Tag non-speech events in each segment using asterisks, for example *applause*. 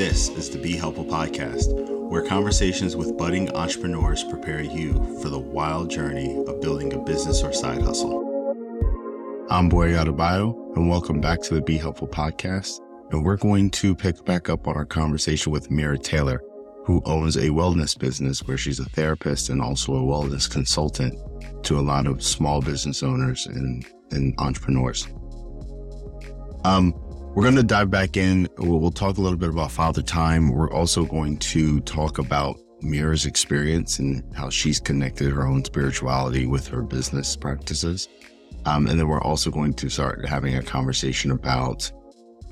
This is the Be Helpful podcast, where conversations with budding entrepreneurs prepare you for the wild journey of building a business or side hustle. I'm Boy Adebayo, and welcome back to the Be Helpful podcast. And we're going to pick back up on our conversation with Mira Taylor, who owns a wellness business where she's a therapist and also a wellness consultant to a lot of small business owners and, and entrepreneurs. Um, we're going to dive back in. We'll, talk a little bit about Father Time. We're also going to talk about Mira's experience and how she's connected her own spirituality with her business practices. Um, and then we're also going to start having a conversation about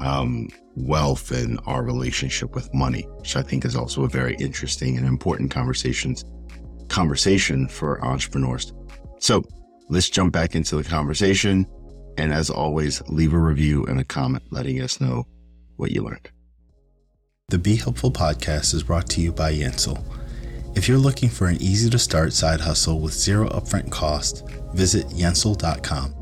um, wealth and our relationship with money, which I think is also a very interesting and important conversations conversation for entrepreneurs. So let's jump back into the conversation. And as always, leave a review and a comment letting us know what you learned. The Be Helpful podcast is brought to you by Yencil. If you're looking for an easy to start side hustle with zero upfront cost, visit Yencil.com.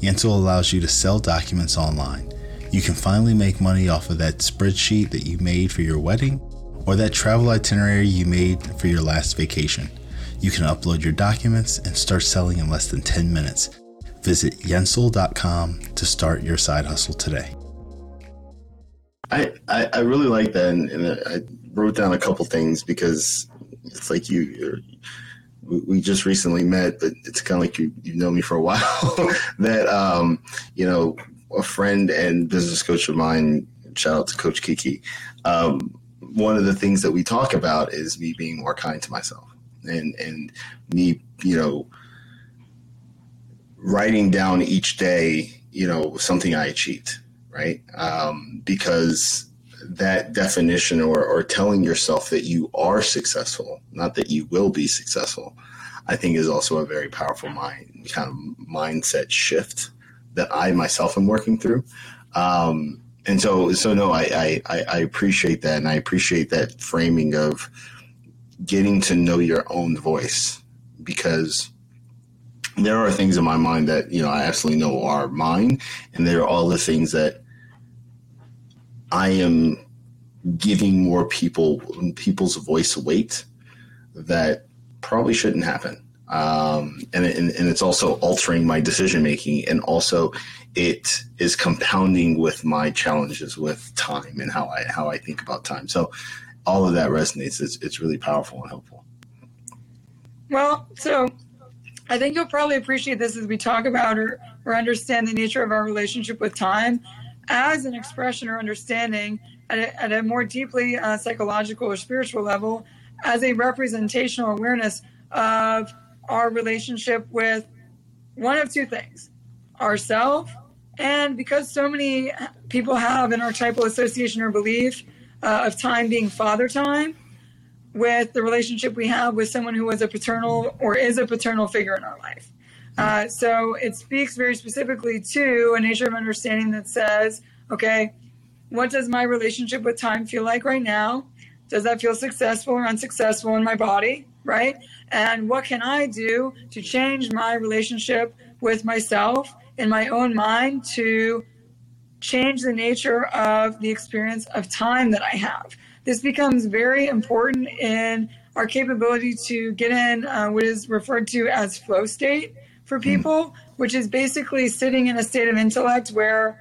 Yencil allows you to sell documents online. You can finally make money off of that spreadsheet that you made for your wedding or that travel itinerary you made for your last vacation. You can upload your documents and start selling in less than 10 minutes. Visit yencil.com to start your side hustle today. I, I, I really like that, and, and, I wrote down a couple things because it's like you we just recently met, but it's kind of like you you know me for a *laughs* while. that um, you know, a friend and business coach of mine. Shout out to Coach Kiki. Um, one of the things that we talk about is me being more kind to myself, and and me, you know, writing down each day, you know, something I achieved, right? Um, because that definition or, or telling yourself that you are successful, not that you will be successful, I think is also a very powerful mind kind of mindset shift that I myself am working through. Um, and so, so no, I, I, I appreciate that. And I appreciate that framing of getting to know your own voice because there are things in my mind that you know I absolutely know are mine, and there are all the things that I am giving more people people's voice weight that probably shouldn't happen. Um, and, and, and it's also altering my decision making, and also it is compounding with my challenges with time and how I how I think about time. So all of that resonates. It's it's really powerful and helpful. Well, so I think you'll probably appreciate this as we talk about or, or understand the nature of our relationship with time as an expression or understanding at a, at a more deeply uh, psychological or spiritual level as a representational awareness of our relationship with one of two things ourself and because so many people have an archetypal association or belief uh, of time being father time with the relationship we have with someone who was a paternal or is a paternal figure in our life. Uh, so it speaks very specifically to a nature of understanding that says, okay, what does my relationship with time feel like right now? Does that feel successful or unsuccessful in my body? Right? And what can I do to change my relationship with myself in my own mind to change the nature of the experience of time that I have? This becomes very important in our capability to get in uh, what is referred to as flow state for hmm. people, which is basically sitting in a state of intellect where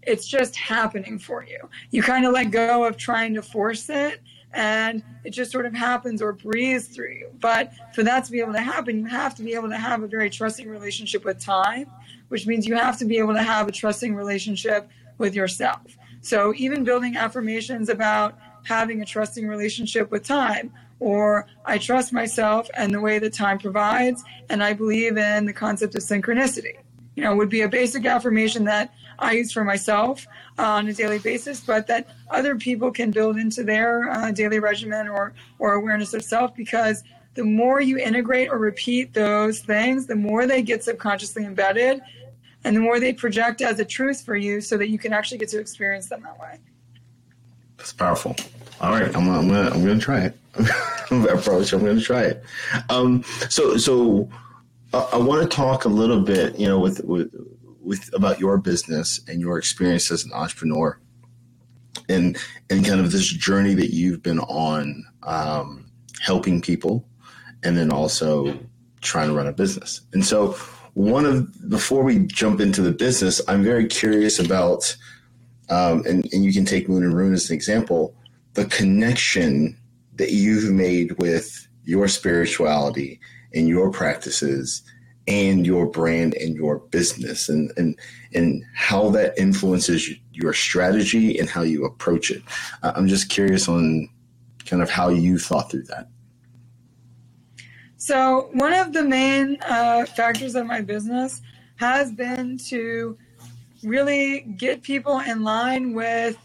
it's just happening for you. You kind of let go of trying to force it and it just sort of happens or breathes through you. But for that to be able to happen, you have to be able to have a very trusting relationship with time, which means you have to be able to have a trusting relationship with yourself. So even building affirmations about having a trusting relationship with time or I trust myself and the way that time provides, and I believe in the concept of synchronicity. You know, would be a basic affirmation that I use for myself uh, on a daily basis, but that other people can build into their uh, daily regimen or or awareness of self because the more you integrate or repeat those things, the more they get subconsciously embedded, and the more they project as a truth for you, so that you can actually get to experience them that way. That's powerful. All right, I'm, I'm gonna I'm gonna try it. I promise you, I'm gonna try it. Um, so so uh, I want to talk a little bit, you know, with with with about your business and your experience as an entrepreneur. and and kind of this journey that you've been on, um, helping people, and then also trying to run a business. And so, one of before we jump into the business, I'm very curious about, um, and and you can take Moon and Rune as an example, the connection that you've made with your spirituality and your practices and your brand and your business and and and how that influences your strategy and how you approach it. I'm just curious on kind of how you thought through that. So one of the main uh, factors of my business has been to really get people in line with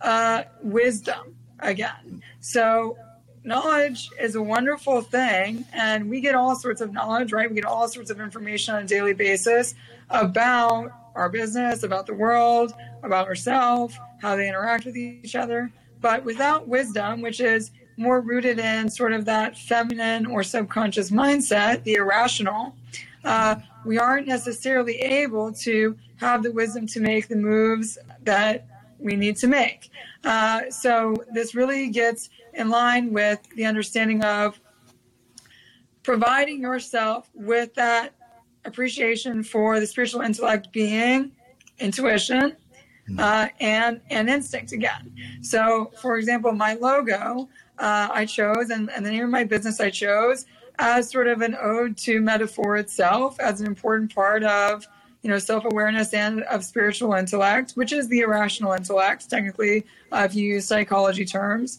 uh, wisdom again. So knowledge is a wonderful thing, and we get all sorts of knowledge, right? We get all sorts of information on a daily basis about our business, about the world, about ourselves, how they interact with each other. But without wisdom, which is more rooted in sort of that feminine or subconscious mindset, the irrational, uh, we aren't necessarily able to have the wisdom to make the moves that we need to make. Uh, so this really gets in line with the understanding of providing yourself with that appreciation for the spiritual intellect being intuition hmm. uh, and and instinct again. So, for example, my logo uh, I chose and, and the name of my business I chose as sort of an ode to metaphor itself as an important part of you know self-awareness and of spiritual intellect which is the irrational intellect technically uh, if you use psychology terms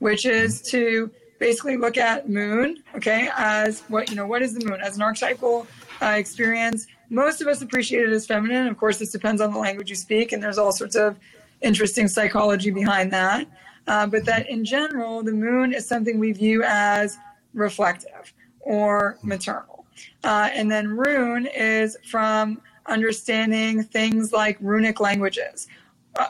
which is to basically look at moon, okay, as what, you know, what is the moon? As an archetypal uh, experience. Most of us appreciate it as feminine. Of course, this depends on the language you speak, and there's all sorts of interesting psychology behind that. Uh, but that in general, the moon is something we view as reflective or maternal. Uh, and then rune is from understanding things like runic languages,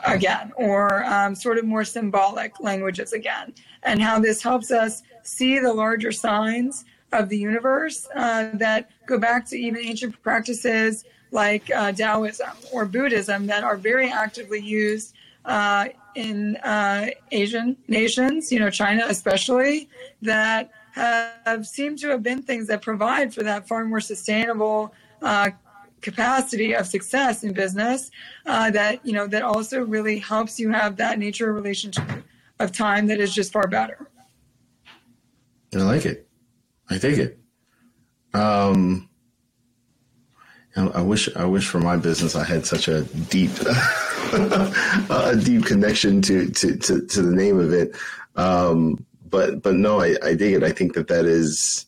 again, or um, sort of more symbolic languages again, and how this helps us see the larger signs of the universe uh, that go back to even ancient practices like uh, Taoism or Buddhism that are very actively used uh, in uh, Asian nations, you know, China especially, that have seemed to have been things that provide for that far more sustainable uh, capacity of success in business uh, that you know that also really helps you have that nature of relationship of time that is just far better i like it i take it um I wish I wish for my business I had such a deep *laughs* a deep connection to, to, to, to, the name of it. Um, but but no, I, I dig it. I think that that is.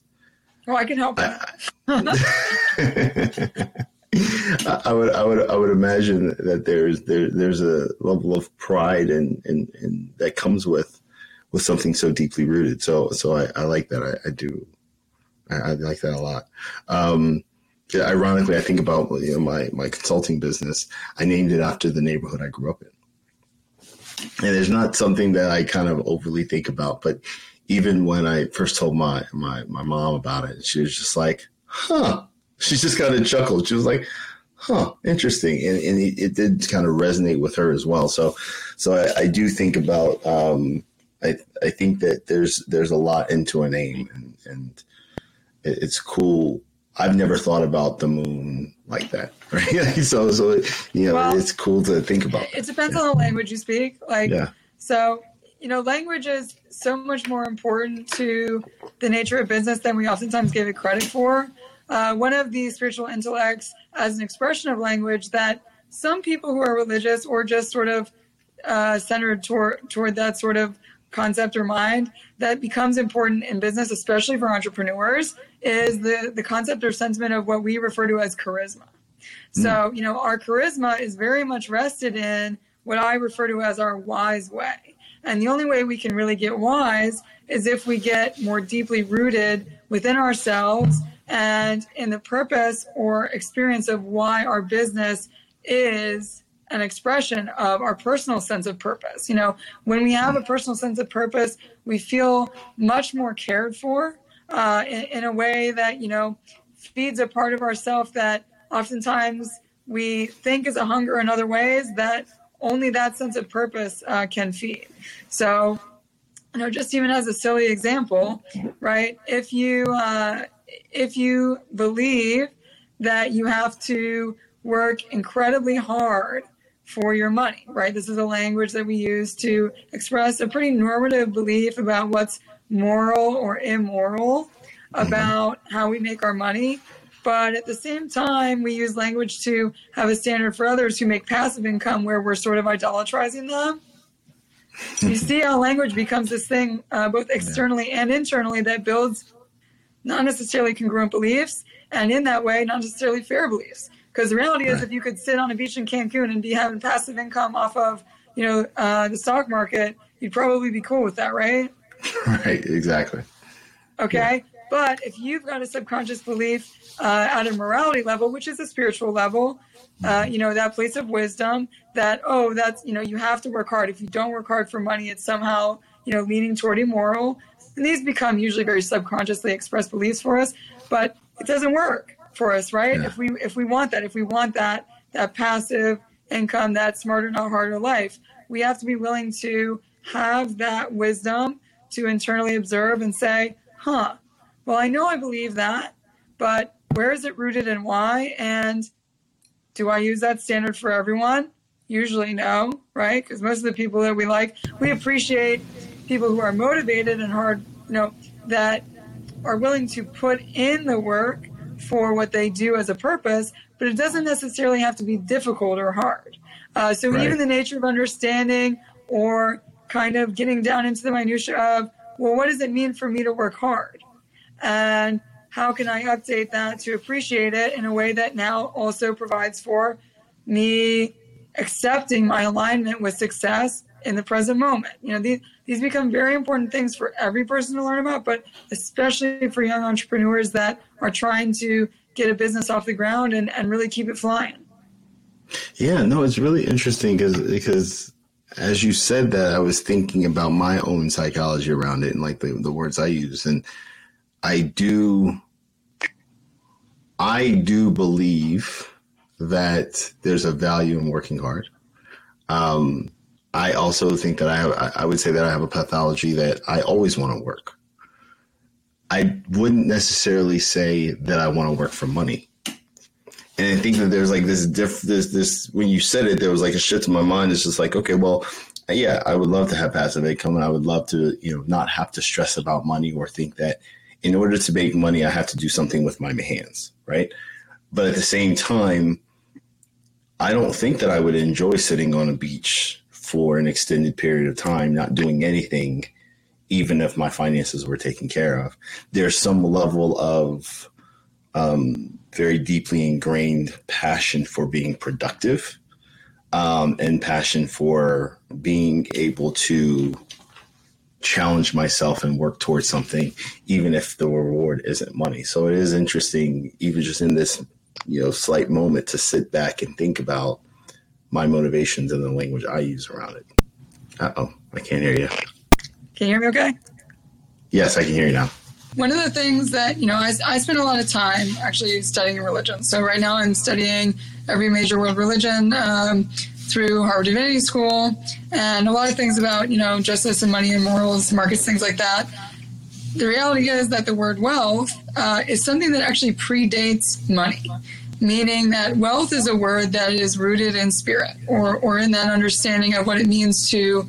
Well, I can help. I, *laughs* *laughs* I would, I would, I would imagine that there's there, there's a level of pride and and, and that comes with with something so deeply rooted. So so I, I like that. I, I do. I, I, like that a lot. Um, ironically, I think about you know, my my consulting business. I named it after the neighborhood I grew up in, and it's not something that I kind of overly think about. But even when I first told my my my mom about it, she was just like, "Huh." She just kind of chuckled. She was like, huh, interesting. And, and it, it, did kind of resonate with her as well. So, so I, I do think about, um, I, I think that there's, there's a lot into a name and, and it, it's cool. I've never thought about the moon like that. Right. *laughs* so, so, you know, well, it's cool to think about. It depends yeah. on the language you speak. Like, yeah. so, you know, language is so much more important to the nature of business than we oftentimes give it credit for uh, one of the spiritual intellects as an expression of language that some people who are religious or just sort of uh, centered toward toward that sort of concept or mind that becomes important in business, especially for entrepreneurs, is the the concept or sentiment of what we refer to as charisma. Mm. So, you know, our charisma is very much rested in what I refer to as our wise way. And the only way we can really get wise is if we get more deeply rooted within ourselves and in the purpose or experience of why our business is an expression of our personal sense of purpose. You know, when we have a personal sense of purpose, we feel much more cared for uh, in, in, a way that, you know, feeds a part of ourself that oftentimes we think is a hunger in other ways that only that sense of purpose uh, can feed. So, you know, just even as a silly example, right? If you uh, if you believe that you have to work incredibly hard for your money, right? This is a language that we use to express a pretty normative belief about what's moral or immoral about how we make our money. But at the same time, we use language to have a standard for others who make passive income where we're sort of idolatrizing them. you *laughs* see how language becomes this thing, uh, both externally and internally, that builds not necessarily congruent beliefs, and in that way, not necessarily fair beliefs. Because the reality is, if you could sit on a beach in Cancun and be having passive income off of, you know, uh, the stock market, you'd probably be cool with that, right? *laughs* Right. Exactly. Okay. Yeah. But if you've got a subconscious belief uh, at a morality level, which is a spiritual level, uh, you know, that place of wisdom that, oh, that's, you know, you have to work hard. If you don't work hard for money, it's somehow, you know, leaning toward immoral. And these become usually very subconsciously expressed beliefs for us, but it doesn't work for us, right? Yeah. If we if we want that, if we want that that passive income, that smarter not harder life, we have to be willing to have that wisdom to internally observe and say, "Huh, well, I know I believe that, but where is it rooted and why? And do I use that standard for everyone? Usually, no, right? Because most of the people that we like, we appreciate people who are motivated and hard, you know, that are willing to put in the work for what they do as a purpose, but it doesn't necessarily have to be difficult or hard. Uh, so right. even the nature of understanding or kind of getting down into the minutia of, well, what does it mean for me to work hard? And how can I update that to appreciate it in a way that now also provides for me accepting my alignment with success in the present moment? You know, these, these become very important things for every person to learn about, but especially for young entrepreneurs that are trying to get a business off the ground and, and really keep it flying. Yeah, no, it's really interesting because because as you said that, I was thinking about my own psychology around it and like the, the words I use. And I do, I do believe that there's a value in working hard. Um, I also think that I have, I would say that I have a pathology that I always want to work. I wouldn't necessarily say that I want to work for money. And I think that there's like this diff, this, this, when you said it, there was like a shift in my mind. It's just like, okay, well, yeah, I would love to have passive income and I would love to, you know, not have to stress about money or think that in order to make money, I have to do something with my hands, right? But at the same time, I don't think that I would enjoy sitting on a beach for an extended period of time, not doing anything, even if my finances were taken care of. There's some level of um, very deeply ingrained passion for being productive um, and passion for being able to challenge myself and work towards something, even if the reward isn't money. So it is interesting, even just in this, you know, slight moment to sit back and think about my motivations and the language I use around it. Uh oh, I can't hear you. Can you hear me okay? Yes, I can hear you now. One of the things that, you know, I, I spend a lot of time actually studying religion. So right now I'm studying every major world religion um, through Harvard Divinity School and a lot of things about, you know, justice and money and morals, markets, things like that. The reality is that the word wealth uh, is something that actually predates money meaning that wealth is a word that is rooted in spirit or, or in that understanding of what it means to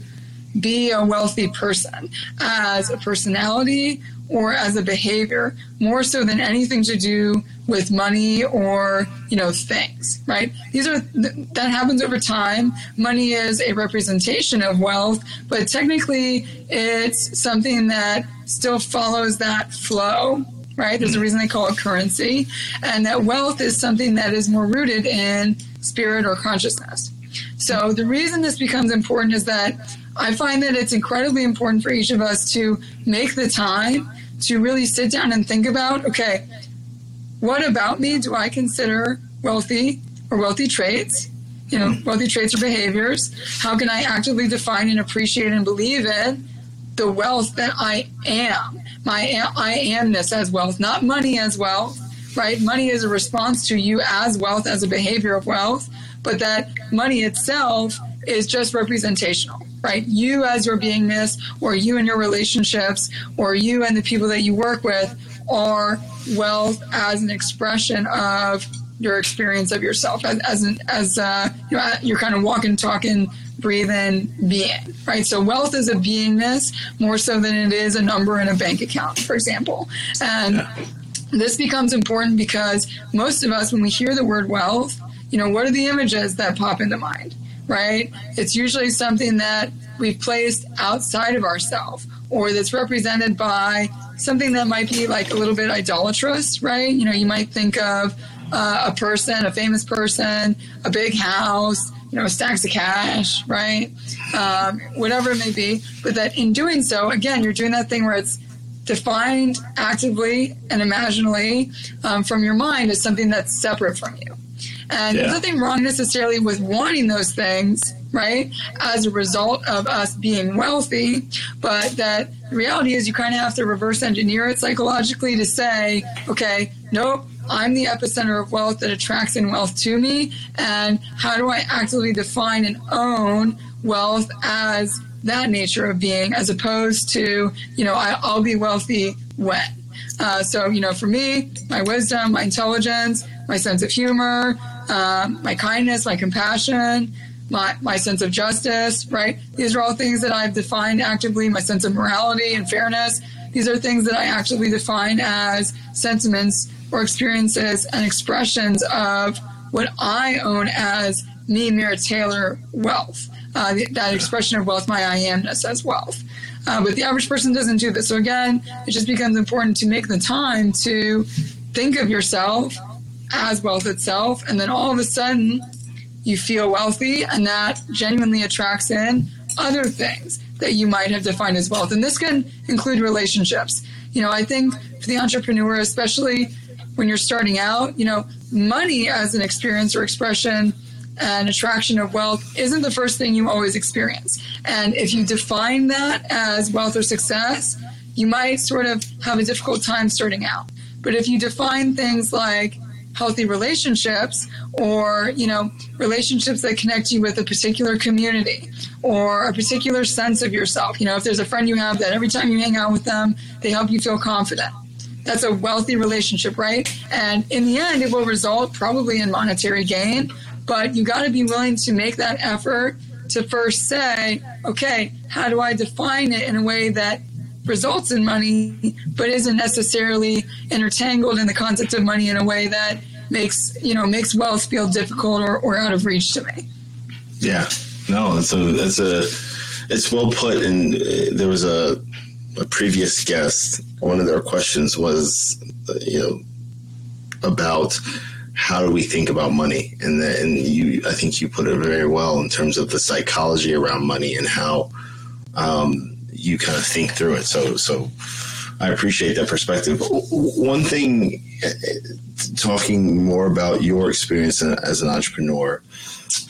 be a wealthy person as a personality or as a behavior more so than anything to do with money or you know things right? These are that happens over time. Money is a representation of wealth but technically it's something that still follows that flow right? There's a reason they call it currency. And that wealth is something that is more rooted in spirit or consciousness. So the reason this becomes important is that I find that it's incredibly important for each of us to make the time to really sit down and think about okay, what about me do I consider wealthy or wealthy traits? You know, wealthy traits or behaviors. How can I actively define and appreciate and believe in the wealth that I am? my I amness as wealth, not money as wealth, right? Money is a response to you as wealth, as a behavior of wealth, but that money itself is just representational, right? You as your beingness, or you and your relationships, or you and the people that you work with are wealth as an expression of your experience of yourself as as, an, as uh, you know, you're kind of walking, talking, breathing being, right? So wealth is a beingness more so than it is a number in a bank account, for example, and. This becomes important because most of us, when we hear the word wealth, you know, what are the images that pop into mind, right? It's usually something that we've placed outside of ourselves or that's represented by something that might be like a little bit idolatrous, right? You know, you might think of uh, a person, a famous person, a big house, you know, stacks of cash, right? Um, whatever it may be. But that in doing so, again, you're doing that thing where it's defined actively and imaginally um, from your mind as something that's separate from you. And yeah. there's nothing wrong necessarily with wanting those things, right, as a result of us being wealthy, but that the reality is you kind of have to reverse engineer it psychologically to say, okay, nope, I'm the epicenter of wealth that attracts in wealth to me. And how do I actively define and own wealth as that nature of being, as opposed to, you know, I, will be wealthy when? Uh, so, you know, for me, my wisdom, my intelligence, my sense of humor, um, my kindness, my compassion, my, my sense of justice, right? These are all things that I've defined actively, my sense of morality and fairness. These are things that I actively define as sentiments or experiences and expressions of what I own as me, Mira Taylor, wealth. Uh, that expression of wealth, my I amness as wealth. Uh, but the average person doesn't do this. So again, it just becomes important to make the time to think of yourself as wealth itself, and then all of a sudden you feel wealthy, and that genuinely attracts in other things that you might have defined as wealth. And this can include relationships. You know, I think for the entrepreneur, especially when you're starting out, you know, money as an experience or expression and attraction of wealth isn't the first thing you always experience. And if you define that as wealth or success, you might sort of have a difficult time starting out. But if you define things like healthy relationships or you know relationships that connect you with a particular community or a particular sense of yourself you know if there's a friend you have that every time you hang out with them they help you feel confident that's a wealthy relationship, right? And in the end, it will result probably in monetary gain, but you got to be willing to make that effort to first say, okay, how do I define it in a way that results in money, but isn't necessarily intertangled in the concept of money in a way that makes you know makes wealth feel difficult or, or out of reach to me. Yeah, no, it's a it's a it's well put. And uh, there was a a previous guest, one of their questions was, you know, about how do we think about money, and then you, I think you put it very well in terms of the psychology around money and how um, you kind of think through it. So, so I appreciate that perspective. One thing, talking more about your experience as an entrepreneur,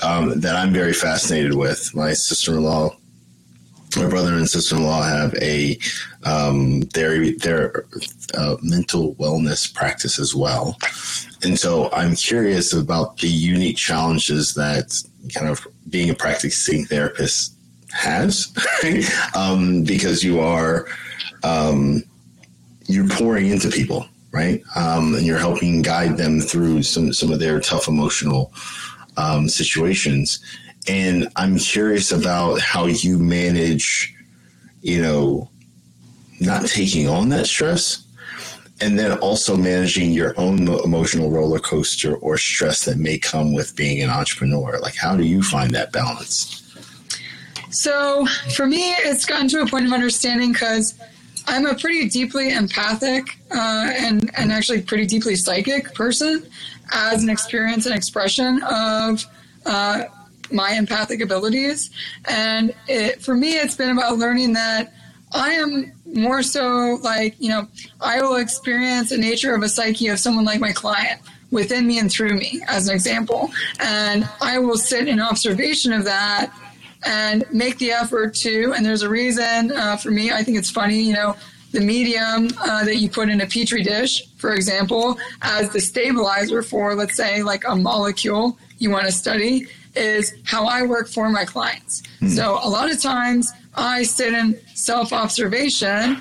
um, that I'm very fascinated with. My sister-in-law my brother and sister-in-law have a um, their their uh, mental wellness practice as well, and so I'm curious about the unique challenges that kind of being a practicing therapist has, *laughs* um, because you are um, you're pouring into people, right, um, and you're helping guide them through some some of their tough emotional um, situations and I'm curious about how you manage, you know, not taking on that stress and then also managing your own emotional roller coaster or stress that may come with being an entrepreneur. Like, how do you find that balance? So, for me, it's gotten to a point of understanding because I'm a pretty deeply empathic uh, and, and actually pretty deeply psychic person as an experience and expression of uh, my empathic abilities. And it, for me, it's been about learning that I am more so like, you know, I will experience the nature of a psyche of someone like my client within me and through me, as an example. And I will sit in observation of that and make the effort to, and there's a reason uh, for me, I think it's funny, you know, the medium uh, that you put in a petri dish, for example, as the stabilizer for, let's say, like a molecule you want to study is how I work for my clients. Mm. So a lot of times I sit in self observation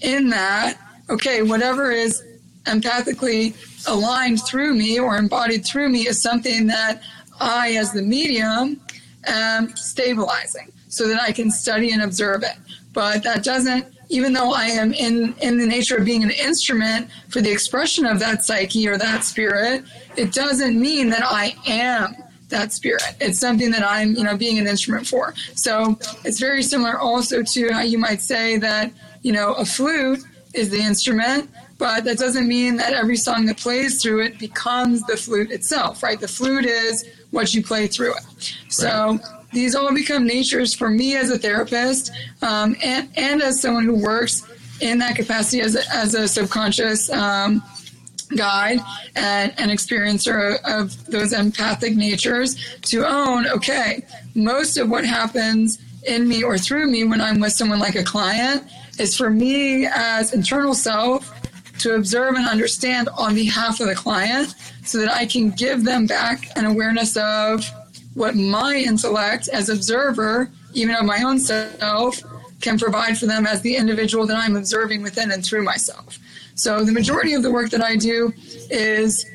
in that, okay, whatever is empathically aligned through me or embodied through me is something that I, as the medium, am stabilizing so that I can study and observe it. But that doesn't, even though I am in, in the nature of being an instrument for the expression of that psyche or that spirit, it doesn't mean that I am that spirit. It's something that I'm, you know, being an instrument for. So it's very similar also to how you might say that, you know, a flute is the instrument, but that doesn't mean that every song that plays through it becomes the flute itself, right? The flute is what you play through it. So right. these all become natures for me as a therapist um, and, and as someone who works in that capacity as a, as a subconscious um, guide and an experiencer of those empathic natures to own, okay, most of what happens in me or through me when I'm with someone like a client is for me as internal self to observe and understand on behalf of the client so that I can give them back an awareness of what my intellect as observer, even of my own self, can provide for them as the individual that I'm observing within and through myself. So the majority of the work that I do is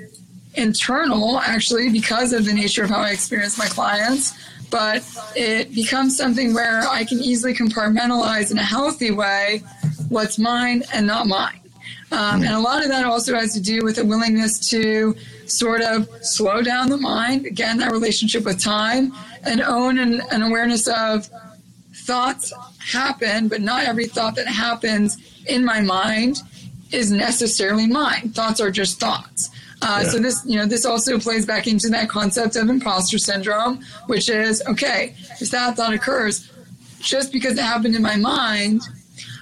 internal, actually, because of the nature of how I experience my clients. But it becomes something where I can easily compartmentalize in a healthy way what's mine and not mine. Um, and a lot of that also has to do with a willingness to sort of slow down the mind, again, that relationship with time, and own an, an awareness of thoughts happen, but not every thought that happens in my mind is necessarily mine. Thoughts are just thoughts. Uh, yeah. So this, you know, this also plays back into that concept of imposter syndrome, which is okay. If that thought occurs, just because it happened in my mind,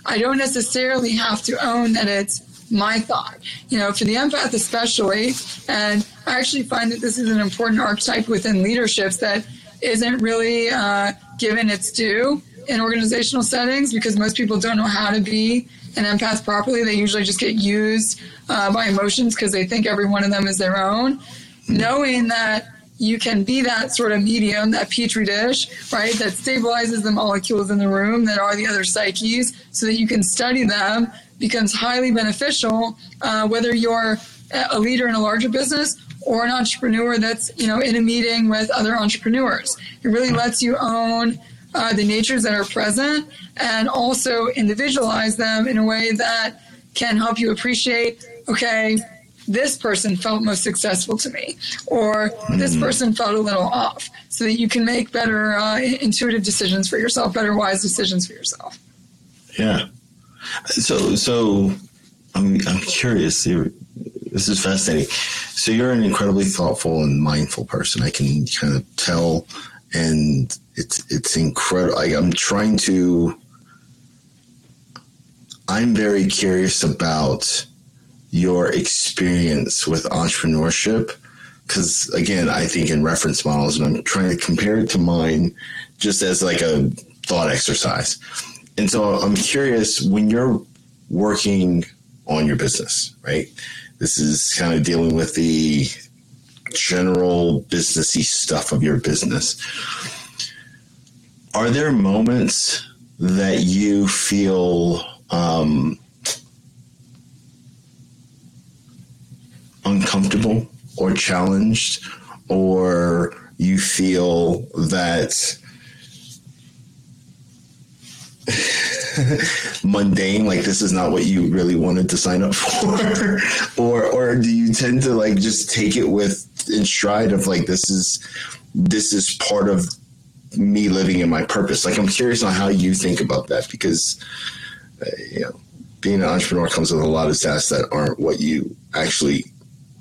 I don't necessarily have to own that it's my thought. You know, for the empath especially, and I actually find that this is an important archetype within leaderships that isn't really uh, given its due in organizational settings because most people don't know how to be an empath properly. They usually just get used uh, by emotions because they think every one of them is their own. Knowing that you can be that sort of medium, that petri dish, right, that stabilizes the molecules in the room that are the other psyches so that you can study them becomes highly beneficial, uh, whether you're a leader in a larger business or an entrepreneur that's you know in a meeting with other entrepreneurs. It really lets you own uh, the natures that are present and also individualize them in a way that can help you appreciate. Okay, this person felt most successful to me, or this hmm. person felt a little off, so that you can make better uh, intuitive decisions for yourself, better wise decisions for yourself. Yeah, so, so I'm I'm curious. This is fascinating. So you're an incredibly thoughtful and mindful person. I can kind of tell, and it's it's incredible. I'm trying to. I'm very curious about your experience with entrepreneurship because again i think in reference models and i'm trying to compare it to mine just as like a thought exercise and so I'm curious when you're working on your business, right? This is kind of dealing with the general businessy stuff of your business. Are there moments that you feel um, uncomfortable or challenged, or you feel that *laughs* mundane like this is not what you really wanted to sign up for? *laughs* Or or do you tend to like just take it with in stride of like this is this is part of me living in my purpose like i'm curious on how you think about that because uh, you know being an entrepreneur comes with a lot of tasks that aren't what you actually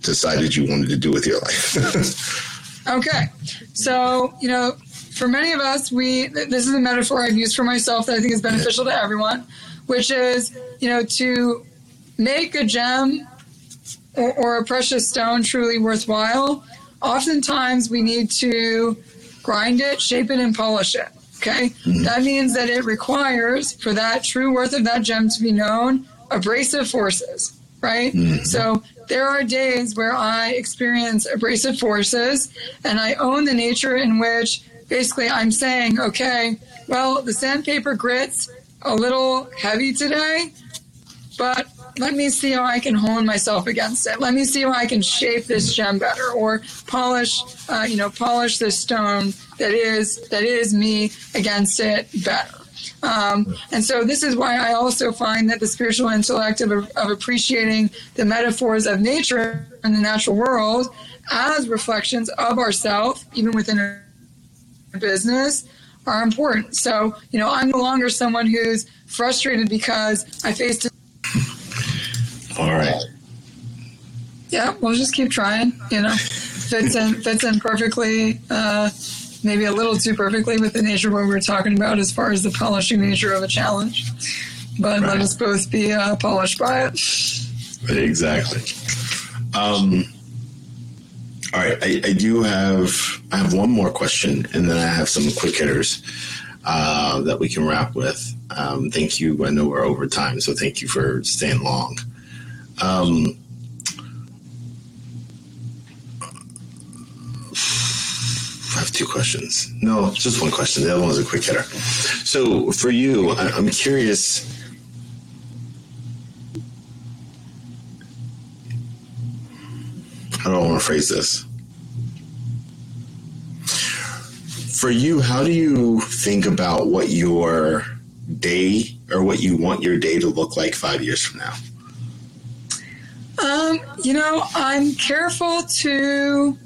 decided you wanted to do with your life *laughs* okay so you know for many of us, we this is a metaphor I've used for myself that I think is beneficial to everyone, which is you know to make a gem or, or a precious stone truly worthwhile. Oftentimes, we need to grind it, shape it, and polish it. Okay, mm-hmm. that means that it requires for that true worth of that gem to be known abrasive forces. right? Mm-hmm. So there are days where I experience abrasive forces and I own the nature in which basically I'm saying, okay, well, the sandpaper grit's a little heavy today, but let me see how I can hone myself against it. Let me see how I can shape this gem better, or polish, uh, you know, polish this stone that is that is me against it better. Um, and so this is why I also find that the spiritual intellect of, of appreciating the metaphors of nature and the natural world as reflections of ourself, even within a business, are important. So, you know, I'm no longer someone who's frustrated because I faced. All right. Yeah, we'll just keep trying. You know, fits in fits in perfectly. Uh, maybe a little too perfectly with the nature of what we were talking about as far as the polishing nature of a challenge. But right. let us both be uh, polished by it. Exactly. Um, all right, I, I, do have I have one more question, and then I have some quick hitters uh, that we can wrap with. Um, thank you. I know we're over time, so thank you for staying long. Um, I have two questions. No, just one question. The other one's a quick hitter. So for you, I'm curious. I want to phrase this? For you, how do you think about what your day or what you want your day to look like five years from now? Um, you know, I'm careful to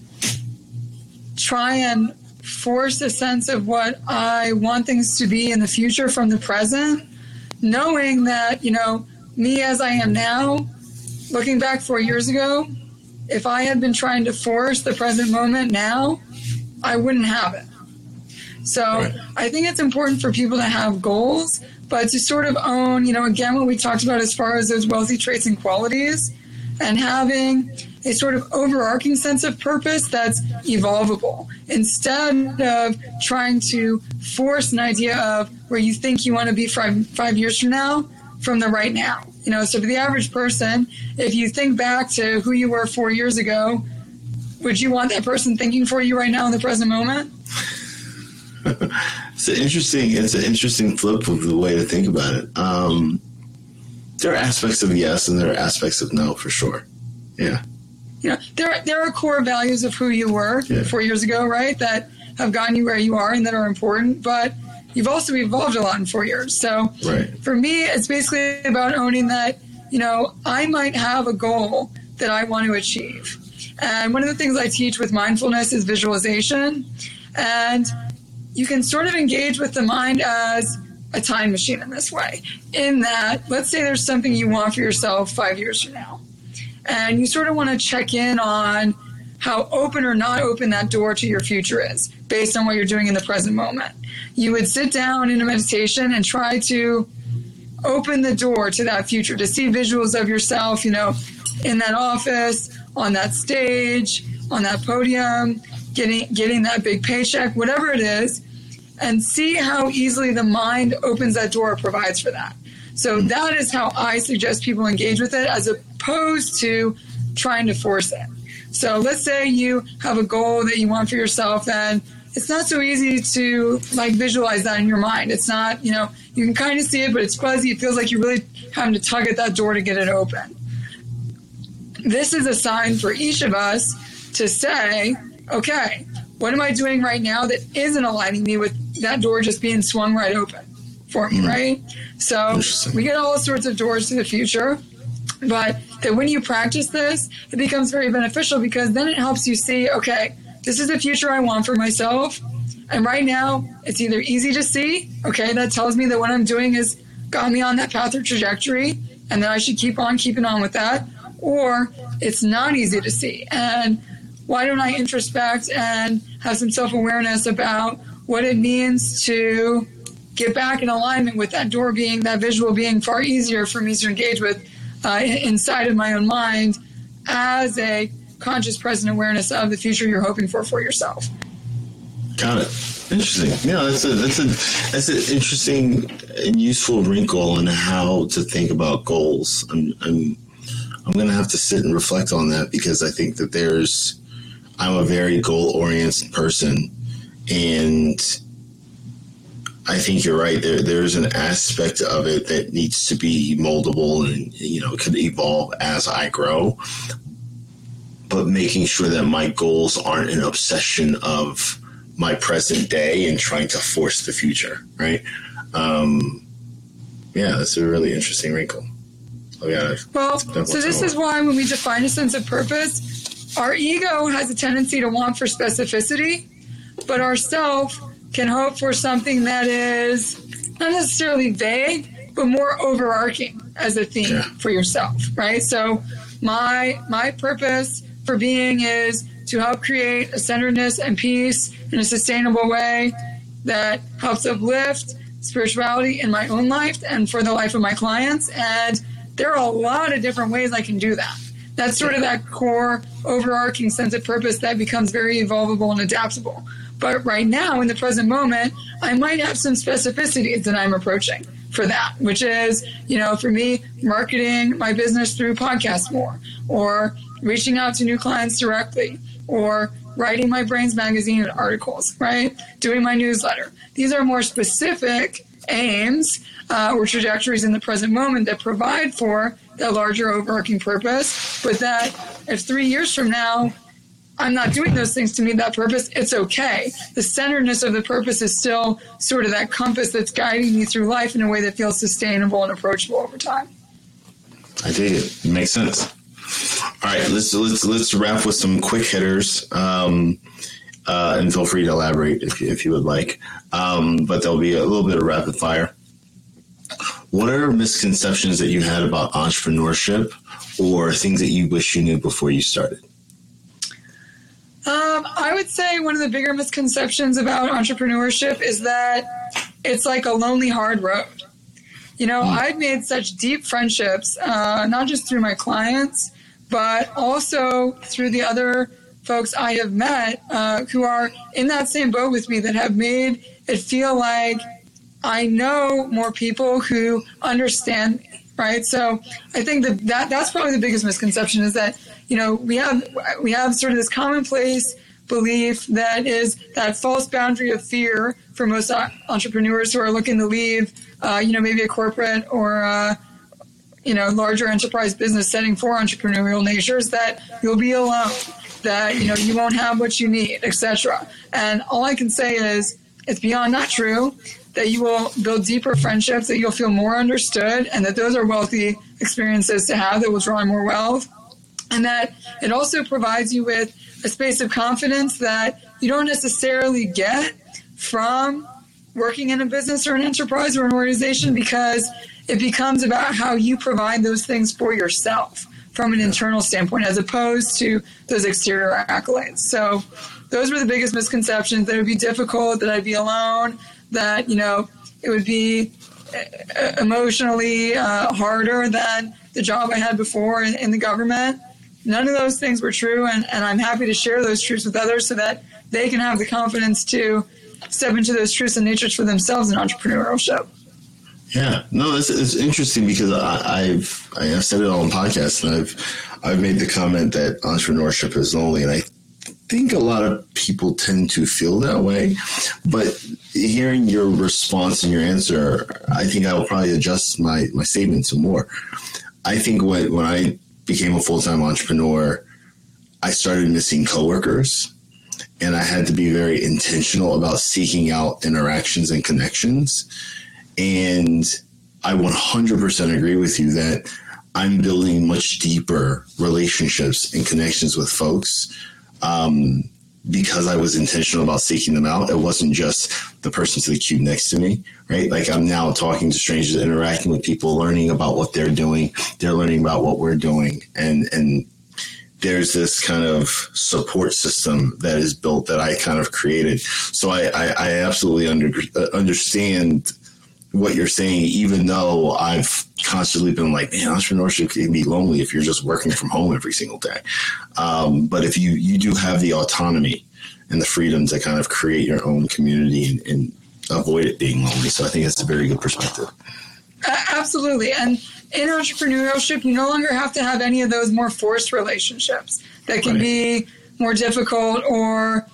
try and force a sense of what I want things to be in the future from the present, knowing that, you know, me as I am now, looking back four years ago, if I had been trying to force the present moment now, I wouldn't have it. So right. I think it's important for people to have goals, but to sort of own, you know, again, what we talked about as far as those wealthy traits and qualities and having a sort of overarching sense of purpose that's evolvable instead of trying to force an idea of where you think you want to be five, five years from now from the right now. You know, so for the average person, if you think back to who you were four years ago, would you want that person thinking for you right now in the present moment? *laughs* it's an interesting it's an interesting flip of the way to think about it. Um, there are aspects of yes and there are aspects of no for sure. Yeah you know, there there are core values of who you were yeah. four years ago, right? That have gotten you where you are and that are important, but you've also evolved a lot in four years. So right. for me, it's basically about owning that, you know, I might have a goal that I want to achieve. And one of the things I teach with mindfulness is visualization. And you can sort of engage with the mind as a time machine in this way. In that, let's say there's something you want for yourself five years from now and you sort of want to check in on how open or not open that door to your future is based on what you're doing in the present moment. You would sit down in a meditation and try to open the door to that future, to see visuals of yourself, you know, in that office, on that stage, on that podium, getting getting that big paycheck, whatever it is, and see how easily the mind opens that door, provides for that. So that is how I suggest people engage with it as opposed to trying to force it. So let's say you have a goal that you want for yourself and it's not so easy to like visualize that in your mind. It's not, you know, you can kind of see it, but it's fuzzy. It feels like you're really having to tug at that door to get it open. This is a sign for each of us to say, okay, what am I doing right now that isn't aligning me with that door just being swung right open for me, mm. right? So we get all sorts of doors to the future. But that when you practice this, it becomes very beneficial because then it helps you see, okay, this is the future I want for myself. And right now, it's either easy to see, okay, that tells me that what I'm doing has got me on that path or trajectory, and that I should keep on keeping on with that, or it's not easy to see. And why don't I introspect and have some self awareness about what it means to get back in alignment with that door being, that visual being far easier for me to engage with uh, inside of my own mind as a conscious present awareness of the future you're hoping for for yourself. Got it. Interesting. Yeah, that's a that's a that's an interesting and useful wrinkle in how to think about goals. I'm I'm I'm to have to sit and reflect on that because I think that there's, I'm a very goal oriented person. And I think you're right. There, there's an aspect of it that needs to be moldable and, you know, can evolve as I grow. But making sure that my goals aren't an obsession of my present day and trying to force the future, right? Um, yeah, that's a really interesting wrinkle. Oh, yeah. Well, so this is why when we define a sense of purpose, our ego has a tendency to want for specificity, but our self can hope for something that is not necessarily vague, but more overarching as a theme yeah. for yourself, right? So my my purpose for being is to help create a centeredness and peace in a sustainable way that helps uplift spirituality in my own life and for the life of my clients. And there are a lot of different ways I can do that. That's sort of that core overarching sense of purpose that becomes very evolvable and adaptable. But right now, in the present moment, I might have some specificities that I'm approaching for that, which is, you know, for me, marketing my business through podcasts more, or reaching out to new clients directly, or writing my Brainz Magazine articles, right? Doing my newsletter. These are more specific aims uh, or trajectories in the present moment that provide for that larger overarching purpose. But that if three years from now, I'm not doing those things to meet that purpose, it's okay. The centeredness of the purpose is still sort of that compass that's guiding me through life in a way that feels sustainable and approachable over time. I dig it. Makes sense. All right, let's let's let's wrap with some quick hitters, um, uh, and feel free to elaborate if you, if you would like. Um, but there'll be a little bit of rapid fire. What are misconceptions that you had about entrepreneurship, or things that you wish you knew before you started? Um, I would say one of the bigger misconceptions about entrepreneurship is that it's like a lonely, hard road. You know, mm. I've made such deep friendships, uh, not just through my clients, but also through the other folks I have met uh, who are in that same boat with me that have made it feel like I know more people who understand right? So I think that, that that's probably the biggest misconception is that you know we have we have sort of this commonplace belief that is that false boundary of fear for most entrepreneurs who are looking to leave, uh, you know, maybe a corporate or uh, you know, larger enterprise business setting for entrepreneurial natures that you'll be alone, that, you know, you won't have what you need, etc. And all I can say is it's beyond not true that you will build deeper friendships, that you'll feel more understood, and that those are wealthy experiences to have that will draw more wealth. And that it also provides you with a space of confidence that you don't necessarily get from working in a business or an enterprise or an organization because it becomes about how you provide those things for yourself from an internal standpoint as opposed to those exterior accolades. So those were the biggest misconceptions that it would be difficult, that I'd be alone, that, you know, it would be uh, emotionally uh, harder than the job I had before in, in, the government. None of those things were true, and, and I'm happy to share those truths with others so that they can have the confidence to step into those truths and natures for themselves in entrepreneurship. Yeah, no, it's, it's interesting because I, have I've said it on podcasts and I've I've made the comment that entrepreneurship is lonely, and I think a lot of people tend to feel that way. But hearing your response and your answer, I think I will probably adjust my my statement some more. I think when when I became a full time entrepreneur, I started missing coworkers, and I had to be very intentional about seeking out interactions and connections and I 100% agree with you that I'm building much deeper relationships and connections with folks um, because I was intentional about seeking them out. It wasn't just the person to the cube next to me, right? Like I'm now talking to strangers, interacting with people, learning about what they're doing. They're learning about what we're doing, and and there's this kind of support system that is built that I kind of created. So I I, I absolutely under, uh, understand what you're saying, even though I've constantly been like, man, entrepreneurship can be lonely if you're just working from home every single day. Um, but if you you do have the autonomy and the freedom to kind of create your own community and, and avoid it being lonely, so I think that's a very good perspective. absolutely, and in entrepreneurship, you no longer have to have any of those more forced relationships that can right. be more difficult or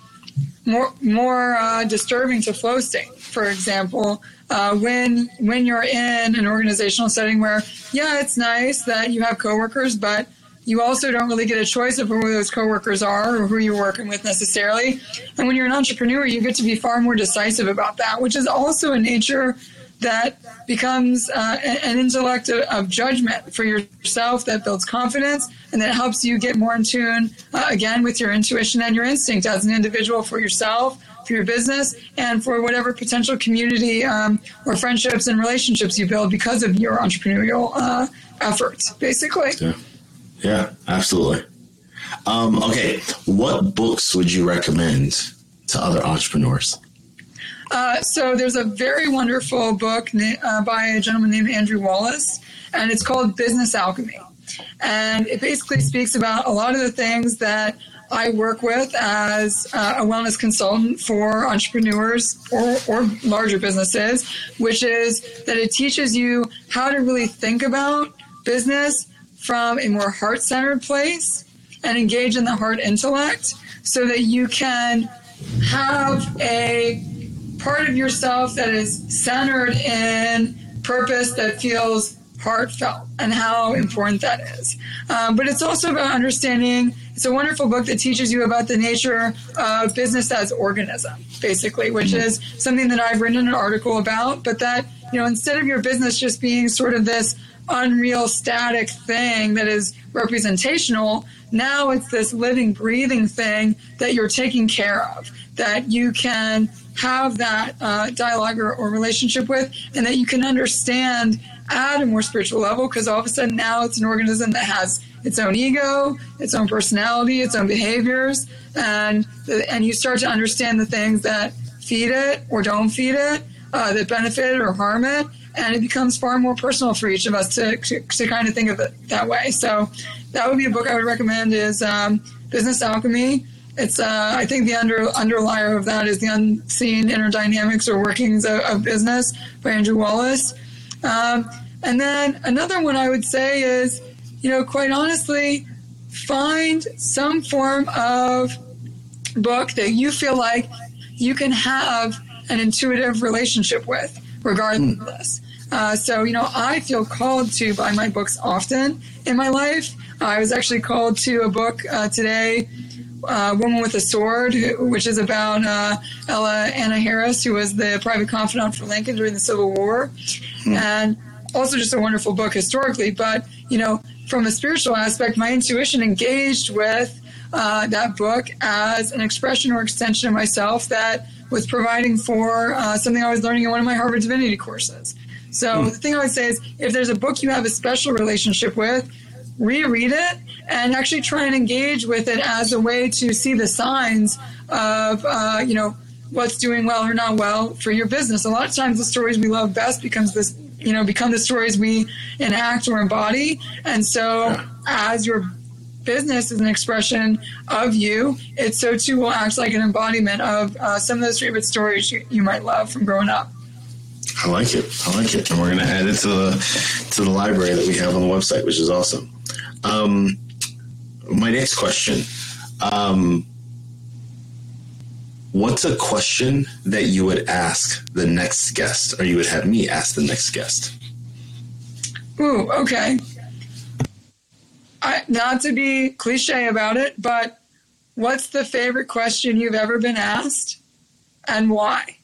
more more uh, disturbing to flow state. For example, uh, when when you're in an organizational setting where yeah, it's nice that you have coworkers, but you also don't really get a choice of who those coworkers are or who you're working with necessarily. And when you're an entrepreneur, you get to be far more decisive about that, which is also a nature that becomes uh, an intellect of judgment for yourself that builds confidence and that helps you get more in tune uh, again with your intuition and your instinct as an individual for yourself for your business and for whatever potential community um, or friendships and relationships you build because of your entrepreneurial uh, efforts basically. Yeah, yeah absolutely. Um, okay. What books would you recommend to other entrepreneurs uh, so there's a very wonderful book uh, by a gentleman named Andrew Wallace, and it's called Business Alchemy. And it basically speaks about a lot of the things that I work with as uh, a wellness consultant for entrepreneurs or, or larger businesses, which is that it teaches you how to really think about business from a more heart centered place and engage in the heart intellect so that you can have a part of yourself that is centered in purpose that feels heartfelt and how important that is. Um, but it's also about understanding. It's a wonderful book that teaches you about the nature of business as organism, basically, which is something that I've written an article about. But that you know, instead of your business just being sort of this unreal static thing that is representational, now it's this living, breathing thing that you're taking care of. That you can have that uh, dialogue or, or, relationship with, and that you can understand at a more spiritual level, because all of a sudden now it's an organism that has its own ego, its own personality, its own behaviors, and and you start to understand the things that feed it or don't feed it, uh, that benefit it or harm it, and it becomes far more personal for each of us to, to, to kind of think of it that way. So that would be a book I would recommend is um, Business Alchemy it's uh, I think the under underlier of that is the unseen inner dynamics or workings of, of business by Andrew Wallace. Um, and then another one I would say is, you know, quite honestly, find some form of book that you feel like you can have an intuitive relationship with, regardless. Uh, so, you know, I feel called to buy my books often in my life. I was actually called to a book uh, today uh, Woman with a Sword, which is about uh, Ella Anna Harris, who was the private confidant for Lincoln during the Civil War. Mm. And also just a wonderful book historically. But, you know, from a spiritual aspect, my intuition engaged with uh, that book as an expression or extension of myself that was providing for uh, something I was learning in one of my Harvard Divinity courses. So mm. the thing I would say is if there's a book you have a special relationship with, reread it and actually try and engage with it as a way to see the signs of, uh, you know, what's doing well or not well for your business. A lot of times the stories we love best becomes this, you know, become the stories we enact or embody. And so as your business is an expression of you, it so too will act like an embodiment of uh, some of those favorite stories you, you might love from growing up. I like it. I like it, and we're going to add it to the to the library that we have on the website, which is awesome. Um, my next question. Um, what's a question that you would ask the next guest, or you would have me ask the next guest? Ooh, okay. I, not to be cliche about it, but what's the favorite question you've ever been asked and why?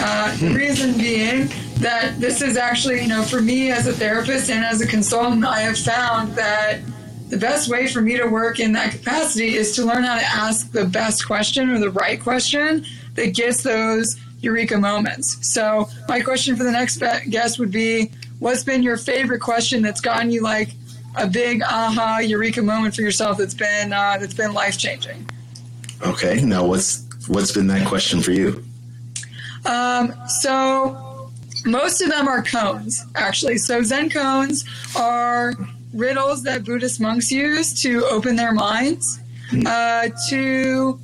Uh, the reason being that this is actually, you know, for me as a therapist and as a consultant, I have found that the best way for me to work in that capacity is to learn how to ask the best question or the right question that gets those eureka moments. So, my question for the next guest would be What's been your favorite question that's gotten you like a big aha eureka moment for yourself that's been uh, that's been life changing? Okay, now what's what's been that question for you? Um, so most of them are koans, actually. So Zen koans are riddles that Buddhist monks use to open their minds, uh, to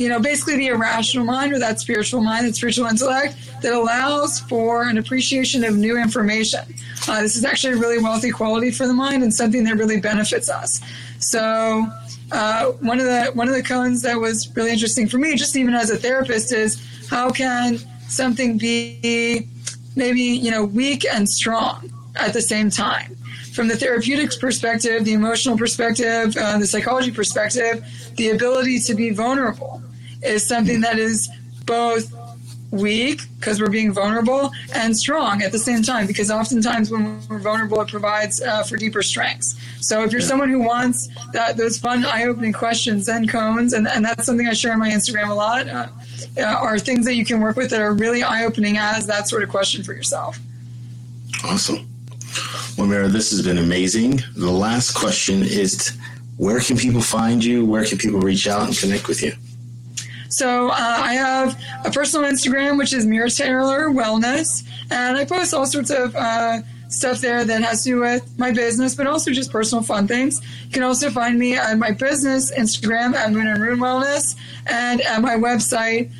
you know, basically the irrational mind or that spiritual mind, that spiritual intellect that allows for an appreciation of new information. Uh, this is actually a really wealthy quality for the mind and something that really benefits us. So, uh, one of the one of the koans that was really interesting for me, just even as a therapist, is how can something be maybe you know weak and strong at the same time. From the therapeutics perspective, the emotional perspective, uh, the psychology perspective, the ability to be vulnerable is something that is both weak because we're being vulnerable and strong at the same time because oftentimes when we're vulnerable it provides uh, for deeper strengths. So if you're someone who wants that those fun eye-opening questions and koans and, and that's something i share on my instagram a lot uh, uh, are things that you can work with that are really eye-opening as that sort of question for yourself. Awesome. Well mira this has been amazing. The last question is where can people find you? Where can people reach out and connect with you so uh, I have a personal Instagram, which is Mira Taylor Wellness, and I post all sorts of uh, stuff there that has to do with my business, but also just personal fun things. You can also find me on my business Instagram at Moon and Rune Wellness and at my website,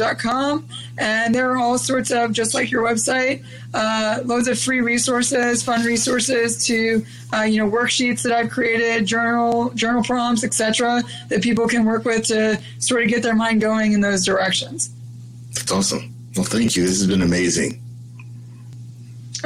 uh. And there are all sorts of, just like your website, uh, loads of free resources, fun resources to, uh, you know, worksheets that I've created, journal, journal prompts, etc., that people can work with to sort of get their mind going in those directions. That's awesome. Well, thank you. This has been amazing.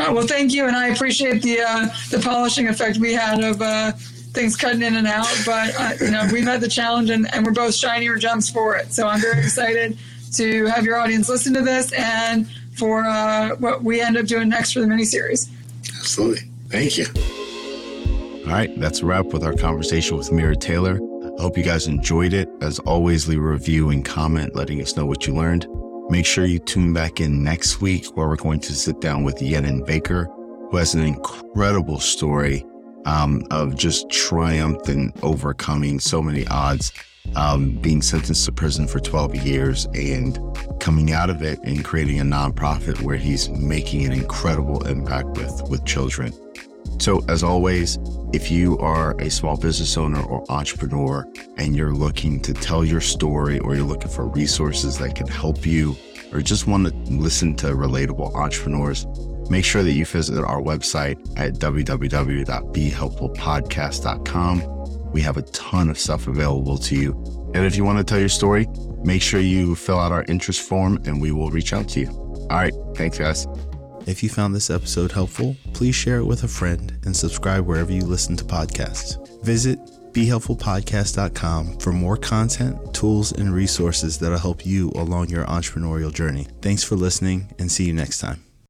Oh, well, thank you, and I appreciate the uh, the polishing effect we had of uh, things cutting in and out. But uh, you know, we've had the challenge, and, and we're both shinier jumps for it. So I'm very excited to have your audience listen to this and for uh, what we end up doing next for the miniseries. Absolutely, thank you. All right, that's a wrap with our conversation with Mira Taylor. I hope you guys enjoyed it. As always, leave a review and comment, letting us know what you learned. Make sure you tune back in next week where we're going to sit down with Yenin Baker, who has an incredible story um, of just triumph and overcoming so many odds, um, being sentenced to prison for 12 years and coming out of it and creating a nonprofit where he's making an incredible impact with, with children. So, as always, if you are a small business owner or entrepreneur and you're looking to tell your story or you're looking for resources that can help you or just want to listen to relatable entrepreneurs, make sure that you visit our website at www.behelpfulpodcast.com. We have a ton of stuff available to you. And if you want to tell your story, make sure you fill out our interest form and we will reach out to you. All right. Thanks, guys. If you found this episode helpful, please share it with a friend and subscribe wherever you listen to podcasts. Visit BeHelpfulPodcast.com for more content, tools, and resources that'll help you along your entrepreneurial journey. Thanks for listening and see you next time.